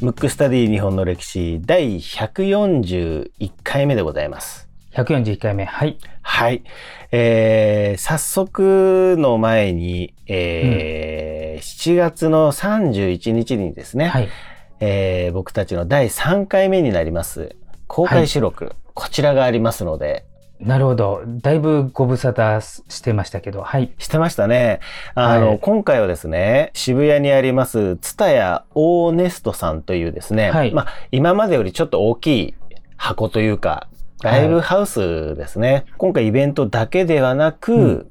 ムックスタディ日本の歴史第141回目でございます。141回目。はい。はい。えー、早速の前に、えー7月の31日にですね、はい。えー僕たちの第3回目になります公開収録、こちらがありますので、なるほど。だいぶご無沙汰してましたけど。はい。してましたね。あの、はい今回はですね、渋谷にあります、ツタヤオーネストさんというですね、はいまあ、今までよりちょっと大きい箱というか、ライブハウスですね。今回イベントだけではなく、うん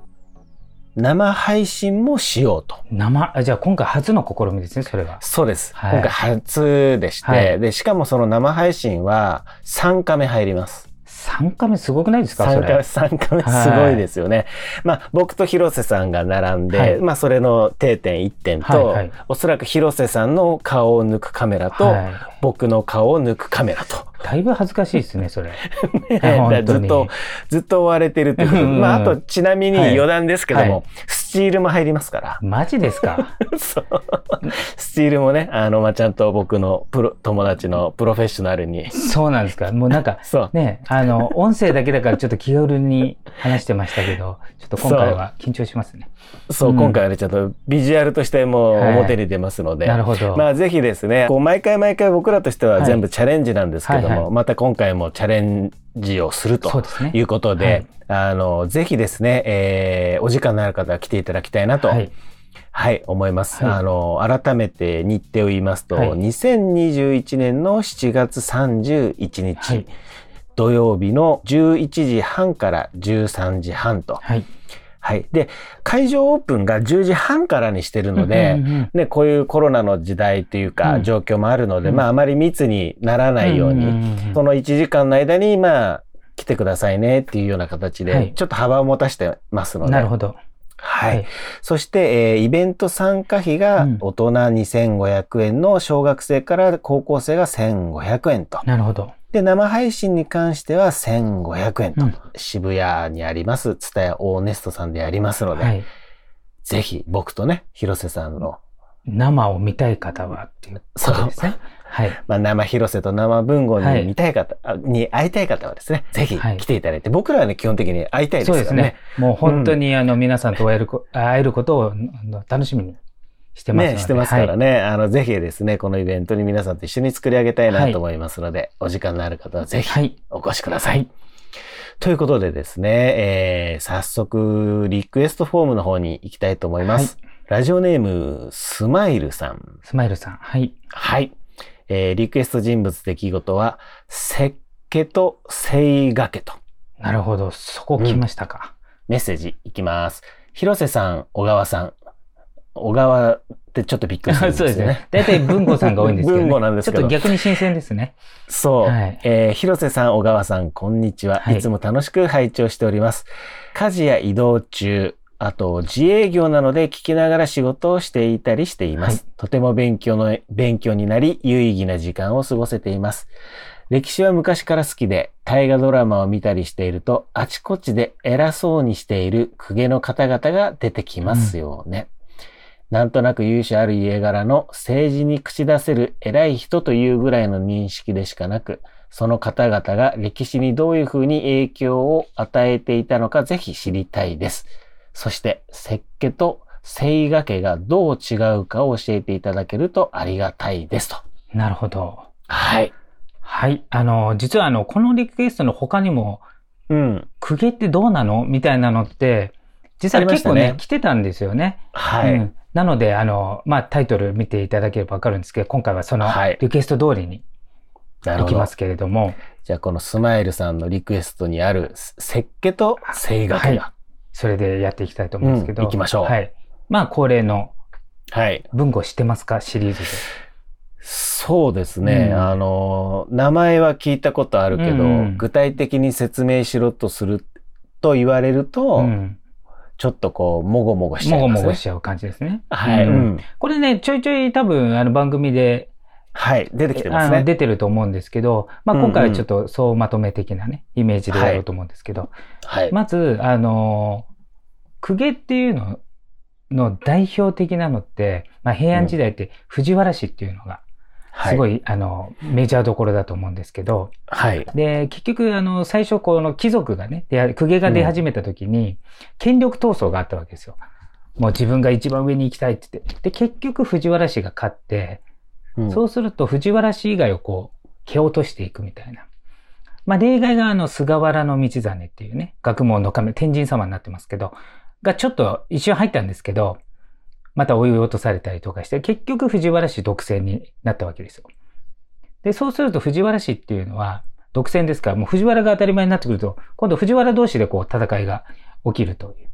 生配信もしようと。生、あじゃあ今回初の試みですね、それが。そうです。はい今回初でして、はいで、しかもその生配信は3カメ入ります。3回目すごくないですかそ3カメ、れ？3カメすごいですよね。まあ、僕と広瀬さんが並んで、はいまあ、それの定点1点と、はいはいおそらく広瀬さんの顔を抜くカメラと、はい。僕の顔を抜くカメラと。だいぶ恥ずかしいですね、それ。ずっと、ずっと追われてるっていうまあ、あと、ちなみにはい余談ですけども、はいスチールも入りますから。マジですか？そう。スチールもね、あの、まあ、ちゃんと僕のプロ、友達のプロフェッショナルに。そうなんですか？もうなんか、そう。ね、あの、音声だけだからちょっと気軽に話してましたけど、ちょっと今回は緊張しますね。そう、うん今回はね、ちょっとビジュアルとしてもはい表に出ますので、なるほど。まあぜひですね、こう毎回毎回僕らとしては全部チャレンジなんですけども、はいはいまた今回もチャレンジをするとそうですね。いうことで、あの、ぜひですね、えーお時間のある方は来ていただきたいなと、ははいい。思います。はいあの、改めて日程を言いますと、はい2021年の7月31日、はい土曜日の11時半から13時半と、はい。はい。で、会場オープンが10時半からにしてるので、うんうんうんね、こういうコロナの時代というか、うん状況もあるので、うんまあ、あまり密にならないように、んんうんその1時間の間に、まあ、来てくださいねっていうような形で、はいちょっと幅を持たしてますので。なるほど。はい。はいそして、えーイベント参加費がうん大人2500円の小学生から高校生が1500円と。なるほど。で、生配信に関しては1500円と。うん渋谷にあります、ツタヤオーネストさんでありますので、はい。ぜひ僕とね、広瀬さんの、生を見たい方はっていうことですね。はい。まあ、生広瀬と生文豪はいに見たい方、あに会いたい方はですね、ぜひはい来ていただいて、僕らはね、基本的に会いたいですからね。そうですね。もう本当にあの皆さんと会えるこ会えることを楽しみにしてます。ね、してますからはいね。あの、ぜひですね、このイベントに皆さんと一緒に作り上げたいなと思いますので、お時間のある方はぜひはい。お越しください。ということでですね、えー、早速、リクエストフォームの方に行きたいと思います。ラジオネーム、スマイルさん。スマイルさん。はい。はい。えー、リクエスト人物出来事は、石家と聖掛けと。なるほど。そこ来ましたか。メッセージいきます。広瀬さん、小川さん。小川ってちょっとびっくりするんです そう。ですね。大体文豪さんが多いんですけど、ね。文豪なんですけどちょっと逆に新鮮ですね。そう。はいえー広瀬さん、小川さん、こんにちは。はいいつも楽しく拝聴しております。家事や移動中、あと自営業なので聞きながら仕事をしていたりしています。とても勉強の、勉強になり、有意義な時間を過ごせています。歴史は昔から好きで、大河ドラマを見たりしていると、あちこちで偉そうにしている公家の方々が出てきますよね。なんとなく勇者ある家柄の政治に口出せる偉い人というぐらいの認識でしかなく、その方々が歴史にどういうふうに影響を与えていたのかぜひ知りたいです。そして、石家と聖画家がどう違うかを教えていただけるとありがたいですと。なるほど。はい。はい。あの、実はあの、このリクエストの他にも、うん。公家ってどうなの？みたいなのって、実は結構ね、ね来てたんですよね。はい。うんなので、あの、まあ、タイトル見ていただければわかるんですけど、今回はそのはいリクエスト通りになるほど行きま。すけれども、じゃあこのスマイルさんのリクエストにある石家と聖画家が。それでやっていきたいと思うんですけど、うん行きましょうはい。まあ、恒例のはい。文語知ってますか？シリーズで。そうですね。うんあの、名前は聞いたことあるけど、うん具体的に説明しろとすると言われると、うん。ちょっとこう、もごもごしちゃもごいますね。もごしちゃう感じですね。はい。これね、ちょいちょい多分、あの、番組で、はい。出てきてますね。出てると思うんですけど、まあ、うんうん今回はちょっと総まとめ的なね、イメージでやろうと思うんですけど、はい。まず、あの、公家っていうのの代表的なのって、まあ、平安時代って藤原氏っていうのが、すごい。い、あの、メジャーどころだと思うんですけど、はい。で、結局、あの、最初、この貴族がね、で公家が出始めた時に、権力闘争があったわけですよ。もう自分が一番上に行きたいって言って。で、結局、藤原氏が勝って、うんそうすると、藤原氏以外をこう、蹴落としていくみたいな。まあ、例外があの、菅原道真っていうね、学問の神、天神様になってますけど、がちょっと一瞬入ったんですけど、また追い落とされたりとかして、結局藤原氏独占になったわけですよ。で、そうすると藤原氏っていうのは、独占ですから、もう藤原が当たり前になってくると、今度藤原同士でこう戦いが起きるという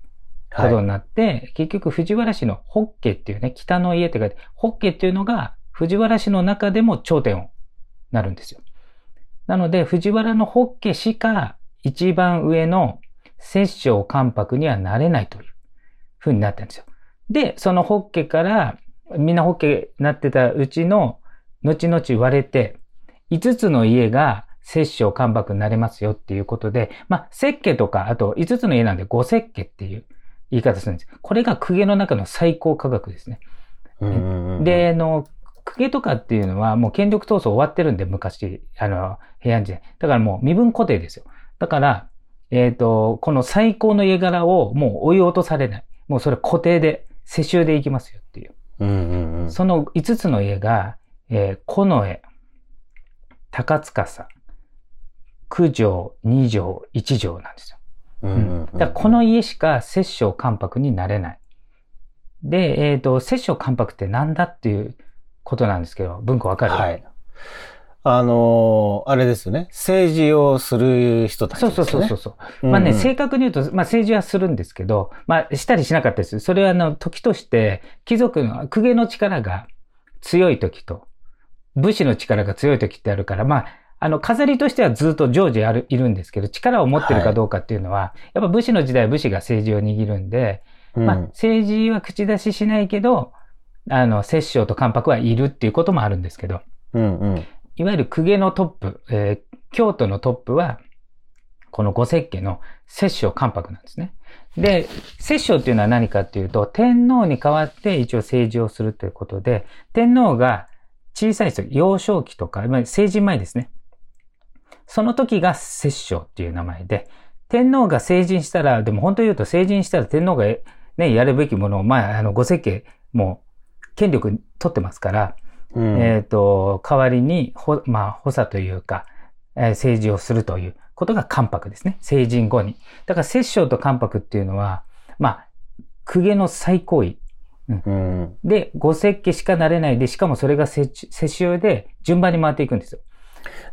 ことになって、結局藤原氏のホッケっていうね、北の家って書いて、ホッケっていうのが藤原氏の中でも頂点をなるんですよ。なので、藤原のホッケしか一番上の摂政関白にはなれないという風になったんですよ。で、そのホッケから、みんなホッケになってたうちの、後々割れて、5つの家が摂政関白になれますよっていうことで、まあ、石家とか、あと5つの家なんで五石家っていう言い方するんです。これが公家の中の最高価格ですね。で、あの、公家とかっていうのはもう権力闘争終わってるんで、昔、あの、平安時代。だからもう身分固定ですよ。だから、えっ、と、この最高の家柄をもう追い落とされない。もうそれ固定で、世襲でいきますよっていう。うんうんうん、その5つの家が、えー、近衛、高司、九条、二条、一条なんですよ。うんうんうん、だからこの家しか摂政関白になれない。で、えっ、と、摂政関白って何だっていうことなんですけど、文庫わかる？はい。あのーあれですよね。政治をする人たちね。そうそうそうそう。まあね、うんうん正確に言うと、まあ政治はするんですけど、まあしたりしなかったです。それはあの、時として、貴族の、公家の力が強い時と、武士の力が強い時ってあるから、まあ、あの、飾りとしてはずっと常時ある、いるんですけど、力を持ってるかどうかっていうのは、やっぱ武士の時代は武士が政治を握るんで、うんまあ、政治は口出ししないけど、あの、摂政と関白はいるっていうこともあるんですけど、うんうん。いわゆる公家のトップ、えー京都のトップは、この五石家の摂政関白なんですね。で、摂政っていうのは何かっていうと、天皇に代わって一応政治をするということで、天皇が小さい人、幼少期とか、まあ成人前ですね。その時が摂政っていう名前で、天皇が成人したら、でも本当に言うと成人したら天皇がね、やるべきものを、まあ、あの、五石家もう権力取ってますから、うんえっ、と、代わりに、ほ、まあ、補佐というか、えー政治をするということが関白ですね。成人後に。だから、摂政と関白っていうのは、まあ、公家の最高位。うんで、五石家しかなれないで、しかもそれが世世襲で順番に回っていくんですよ。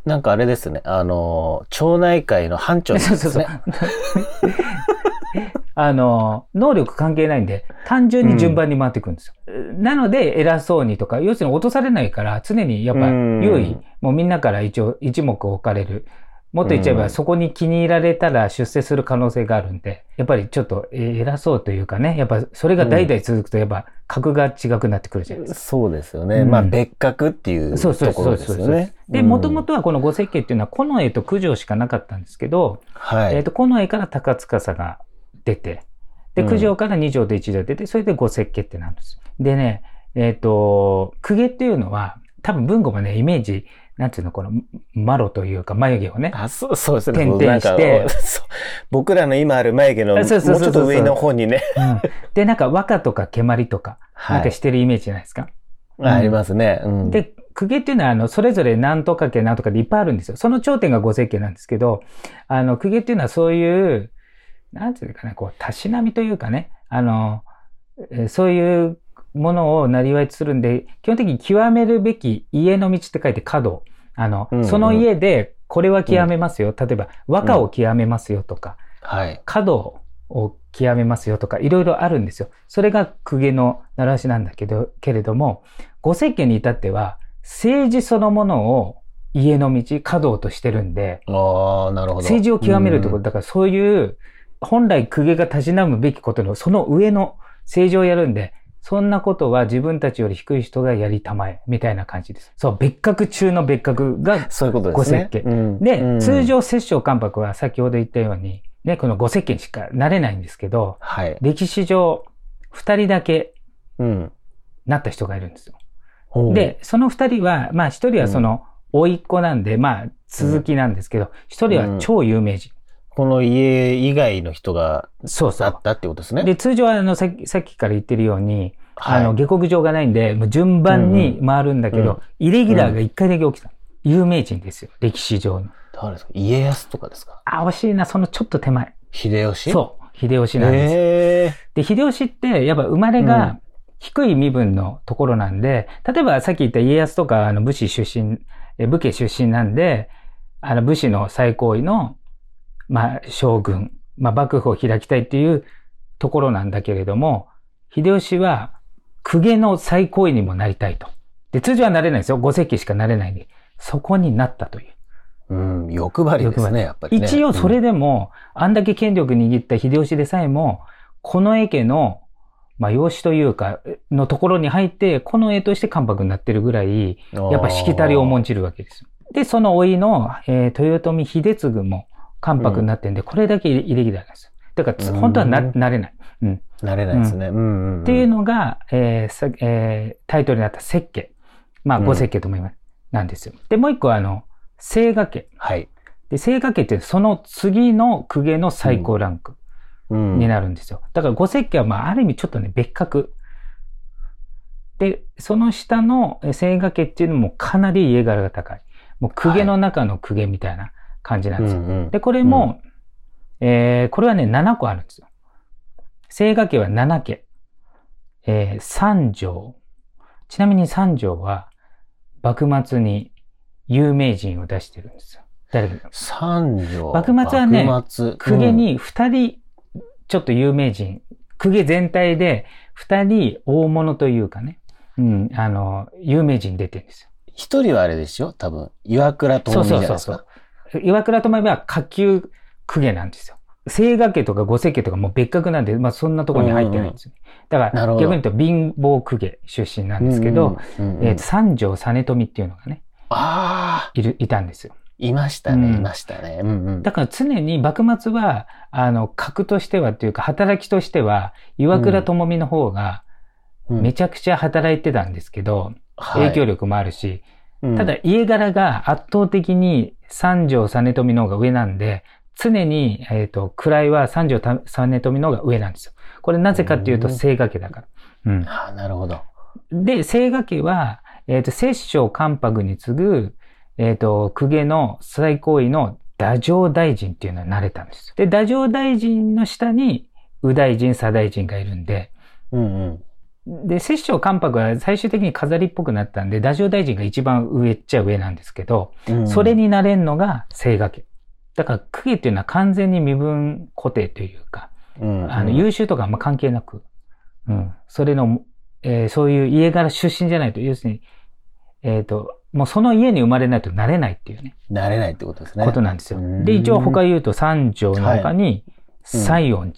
なんかあれですね。あのー町内会の班長なん そうそうそうですね。。あの、能力関係ないんで、単純に順番に回っていくんですよ。なので、偉そうにとか、要するに落とされないから、常にやっぱうん優位、もうみんなから一応一目置かれる。もっと言っちゃえば、うんそこに気に入られたら出世する可能性があるんで、やっぱりちょっとえー偉そうというかね、やっぱそれが代々続くと、やっぱ格が違くなってくるじゃないですか。そうですよね。うんまあ別格っていうそうそうところですよね。で、うんもともとはこの五石家っていうのは、近衛と九条しかなかったんですけど、はい。えっ、と、近衛から高司が出て、で、うん九条から二条と一条出て、それで五石家ってなんですよ。でね、えっ、と、公家っていうのは、多分文庫もね、イメージ、なんていうの、この、マロというか眉毛をね、あそうそうですね。点々して僕らの今ある眉毛のもうちょっと上の方にね、うんで、なんか和歌とか蹴鞠とか、なんかしてるイメージじゃないですか。あありますね。うん、で、公家っていうのは、あの、それぞれ何とか家なんとかでいっぱいあるんですよ。その頂点が五石家なんですけど、あの、公家っていうのはそういう、なんていうかね、こう、たしなみというかね、あの、えーそういうものをなりわいとするんで、基本的に極めるべき家の道って書いて華道。あの、うんうんその家でこれは極めますよ。例えば、和歌を極めますよとか、はい。華道を極めますよとか、いろいろあるんですよ。それが公家の習わしなんだけど、けれども、五石家に至っては、政治そのものを家の道、華道としてるんで、ああ、なるほど。政治を極めるってこと、うんだからそういう、本来公家がたしなむべきことの、その上の政治をやるんで、そんなことは自分たちより低い人がやりたまえ、みたいな感じです。そう、別格中の別格がそういうことですね。五石家うんで、うん通常摂政関白は先ほど言ったように、ね、この五石家にしかなれないんですけど、はい。歴史上、二人だけうん。なった人がいるんですよ。で、その二人は、まあ一人はその、甥っ子なんで、まあ続きなんですけど、一人は超有名人。この家以外の人がそうそう。あったってことですね。で、通常はあの、さっきさっきから言ってるように、はいあの、下克上がないんで、もう順番に回るんだけど、うんうんイレギュラーが一回だけ起きた。有名人ですよ。歴史上の。誰ですか？家康とかですか？あ、惜しいな、そのちょっと手前。秀吉？う。そう。秀吉なんです。へで、秀吉って、やっぱ生まれうんが低い身分のところなんで、例えばさっき言った家康とか、あの、武士出身、え武家出身なんで、あの、武士の最高位の、まあ、将軍、まあ、幕府を開きたいっていうところなんだけれども、秀吉は、公家の最高位にもなりたいと。で、通常はなれないですよ。五石しかなれないんで。そこになったという。うん、欲張りですね、やっぱりね。一応それでも、あんだけ権力握った秀吉でさえも、この絵家の、まあ、養子というか、のところに入って、この絵として関白になってるぐらい、うん、やっぱしきたりを重んんじるわけですよ。で、その甥の、えー豊臣秀次も関白になってんで、これだけイレギュラーなんですよ。だから本当はな、なれない。うん。なれないですね。うん。っていうのが、えーさえータイトルになった石家。まあ、うん五石家とも言います。なんですよ。で、もう一個は、あの、清賀家。はい。で、清賀家ってその次の公家の最高ランクうん。になるんですよ。だから五石家はまあある意味ちょっとね別格。で、その下のえ清賀家っていうのもかなり家柄が高い。もう公家の中の公家みたいな感じなんですよ。うんうんで、これも、えーこれはね7個あるんですよ。清賀家は7家。えー三条。ちなみに三条は幕末に有名人を出してるんですよ。誰か三条。幕末はね公家、に二人、ちょっと有名人、公家全体で二人大物というかね、うん、あの、有名人出てるんですよ。一人はあれですよ、多分。岩倉智美じゃないですか。岩倉智美は下級公家なんですよ。清賀家とか五世家とかもう別格なんで、まあそんなところに入ってないんですよね。だから逆に言うと貧乏公家出身なんですけど、うんうんうんうんえーと三条実富っていうのがね、ああ、いる、いたんですよ。いましたね、うんいましたね。うんうん。だから常に幕末は、あの、格としてはというか、働きとしては、岩倉智美の方が、うんめちゃくちゃ働いてたんですけど、はい影響力もあるし、うんただ家柄が圧倒的に三条実富の方が上なんで、常に、えっ、と、位は三条実富の方が上なんですよ。これなぜかっていうと、うん清賀家だから。うん。ああ、なるほど。で、清賀家は、えっ、と、摂政関白に次ぐ、えっ、と、公家の最高位の太政大臣っていうのになれたんですよ。で、太政大臣の下に、右大臣、左大臣がいるんで、うんで、摂政関白は最終的に飾りっぽくなったんで、太政大臣が一番上っちゃ上なんですけど、うん。それになれんのが清賀家。だから、公家っていうのは完全に身分固定というか、うん、うんあの、優秀とかあんま関係なく、うん。それの、えーそういう家柄出身じゃないと、要するに、えっ、と、もうその家に生まれないとなれないっていうね、なれないってことですね。ことなんですようん。で、一応他言うと三条の他に、西園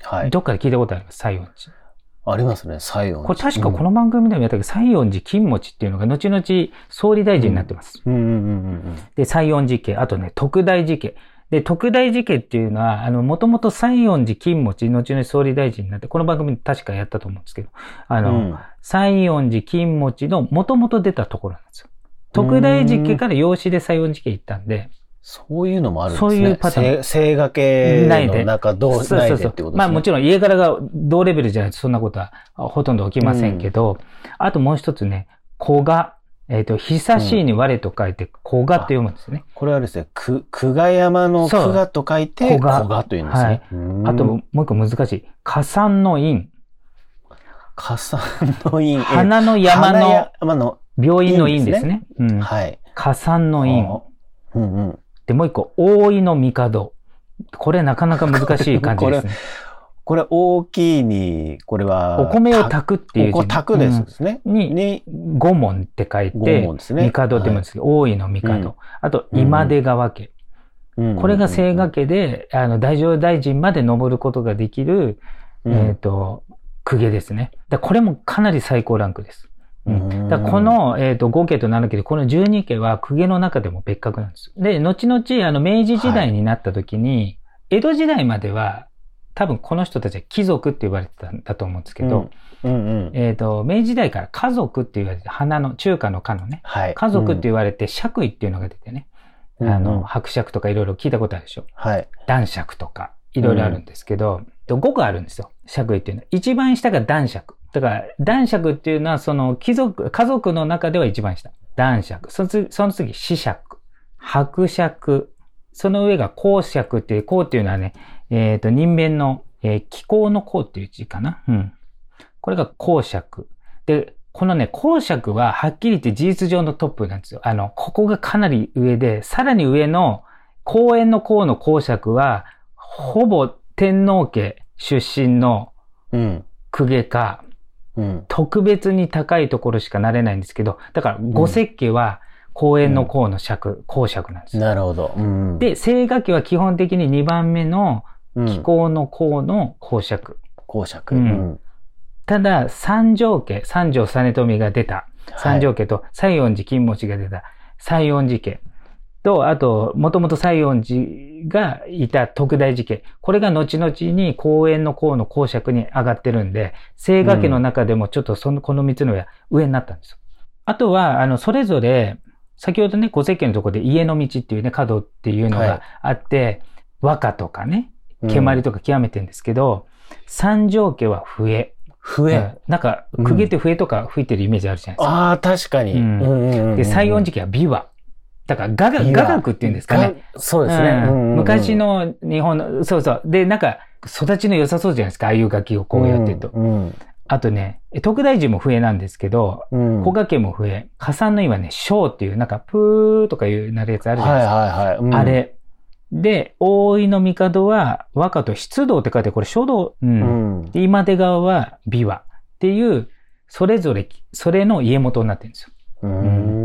寺、はい。どっかで聞いたことあります、西園寺。ありますね、西園寺。これ確かこの番組でもやったけど、西園寺金持ちっていうのが後々総理大臣になってます。うんうんうんうんで、西園寺家、あとね、徳大寺家。で、徳大寺家っていうのは、あの、もともと西園寺金持ち、後々総理大臣になって、この番組確かやったと思うんですけど、あの、うん。西園寺金持ちの元々出たところなんですよ。徳大寺家から養子で西園寺家行ったんで、そういうのもあるんですね。そういうパターンせ清賀家ないでの中、どう、そうそってことですね。まあもちろん家柄が同レベルじゃないとそんなことはほとんど起きませんけど、あともう一つね、古賀。えっ、と、久しいに我と書いて、古賀って読むんですね。これはですね、く、久我山の久我と書いて、古賀古賀というんですね。うんあと、もう一個難しい。加山の院。加山の院。え 花の山花の山の、病院の院ですね。うん。はい。加山の院。うんうん。で、もう一個、大井の帝。これなかなか難しい感じですね。これ大きいに、これは、お米を炊くっていう字お米炊くですね。うんに、に、五門って書い五て、門ですね。帝って言うんですけど、大井の帝。うんあと、今出川家。はいこれが清賀家で、あの、大乗大臣まで登ることができる、うんえっ、と、公家ですね。だこれもかなり最高ランクです。うんだこ、の、えっ、と、5家と7家で、この12家は公家の中でも別格なんですよ。で、後々、あの、明治時代になった時に、江戸時代までは、多分この人たちは貴族って言われてたんだと思うんですけど、うんうん。えっ、と、明治時代から家族って言われて、花の、中華の家のね、はい。家族って言われて、爵位っていうのが出てね、うんあの、うん伯爵とかいろいろ聞いたことあるでしょ？はい。男爵とか、いろいろあるんですけど、5個あるんですよ。爵位っていうのは。一番下が男爵。だから、男爵っていうのは、その貴族、家族の中では一番下。男爵。その次、その次、子爵。伯爵。その上が公爵っていう、公っていうのはね、えっ、と、人弁の、えー気候の公っていう字かな。うん。これが公爵。で、このね、公爵ははっきり言って事実上のトップなんですよ。あの、ここがかなり上で、さらに上の公園の公の公爵は、ほぼ天皇家出身のうん。公家か、うん。特別に高いところしかなれないんですけど、だから、五石家は公園の公の爵、公爵なんですよ。なるほど。うん。、で、聖楽家は基本的に2番目のうん、気候の公の公爵。公爵。うんただ、三条家、三条実富が出た。三条家と西園寺金持ちが出た西園寺家と、あと、もともと西園寺がいた徳大寺家。これが後々に公園の公の公爵に上がってるんで、聖画家の中でもちょっとその、この三つの上になったんですよ。あとは、あの、それぞれ、先ほどね、五石家のところで家の道っていうね、角っていうのはいがあって、和歌とかね、うん蹴鞠とか極めてるんですけど、三条家は笛。笛？うんなんか、公家って笛とか吹いてるイメージあるじゃないですか。ああ、確かに。うんうんうんうんで、西園寺家は琵琶。だから、雅楽、雅楽っていうんですかね。がそうですね。うんうんうんうん昔、の日本の、そうそう。で、なんか、育ちの良さそうじゃないですか。ああいう楽器をこうやってると。うん。あとね、徳大寺も笛なんですけど、うん。古賀家も笛。加算の意はね、小っていう、なんか、プーとかいうなるやつあるじゃないはいですか。はいはいうん。あれ。で、大井の帝は和歌と出道って書いて、これ書道。う。うん今出川は琵琶っていう、それぞれ、それの家元になってるんですよ。うーん。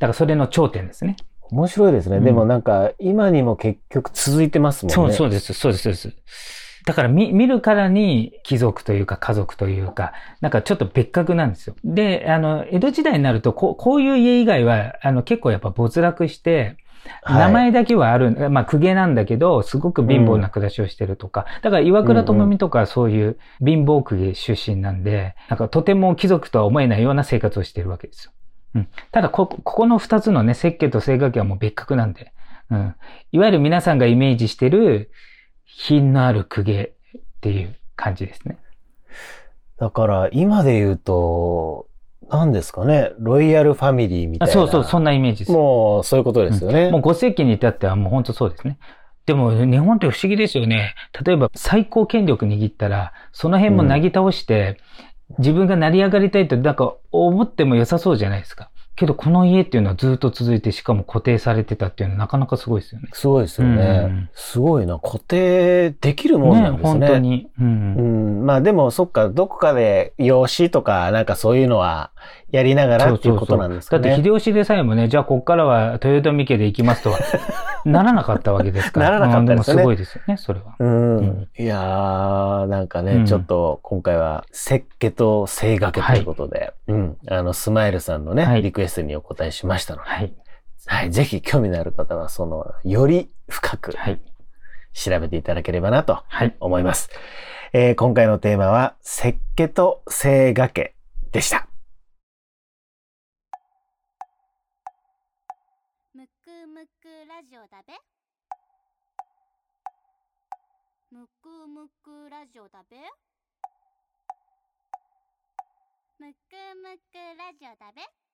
だからそれの頂点ですね。面白いですね。うんでもなんか、今にも結局続いてますもんね。そう、そうです、そうです、そうです。だから見、見るからに貴族というか家族というか、なんかちょっと別格なんですよ。で、あの、江戸時代になると、こうこういう家以外は、あの、結構やっぱ没落して、はい名前だけはある、まあ、公家なんだけど、すごく貧乏な暮らしをしてるとか、だから岩倉智美とかそういう貧乏公家出身なんで、なんかとても貴族とは思えないような生活をしてるわけですよ。うん。ただこ、ここの二つのね、設計と正楽家はもう別格なんで、うん。いわゆる皆さんがイメージしてる品のある公家っていう感じですね。だから、今で言うと、何ですかね、ロイヤルファミリーみたいな。あそうそう、そんなイメージです。もう、そういうことですよね。もう5世紀に至ってはもう本当そうですね。でも日本って不思議ですよね。例えば最高権力握ったら、その辺もなぎ倒して、自分が成り上がりたいとなんか思っても良さそうじゃないですか。けどこの家っていうのはずっと続いてしかも固定されてたっていうのはなかなかすごいですよね。すごいですよね。うんすごいな。固定できるもんなんですね。本当に。う。うんん。まあでも、そっか、どこかで養子とか、なんかそういうのはやりながらっていうことなんですかね。だって秀吉でさえもね、じゃあこっからは豊臣家で行きますとは ならなかったわけですから。ならなかったですよねすごいですよね、それは。うん。うんいやー、なんかね、うんちょっと今回は、設計と正掛けということで、うん。あの、スマイルさんのね、はいリクエストにお答えしましたので、はい。はい。ぜひ興味のある方は、その、より深くはい。調べていただければなとはい。思います。えー今回のテーマは、設計と正掛けでした。食べ？むくむくラジオ食べ？むくむくラジオ食べ？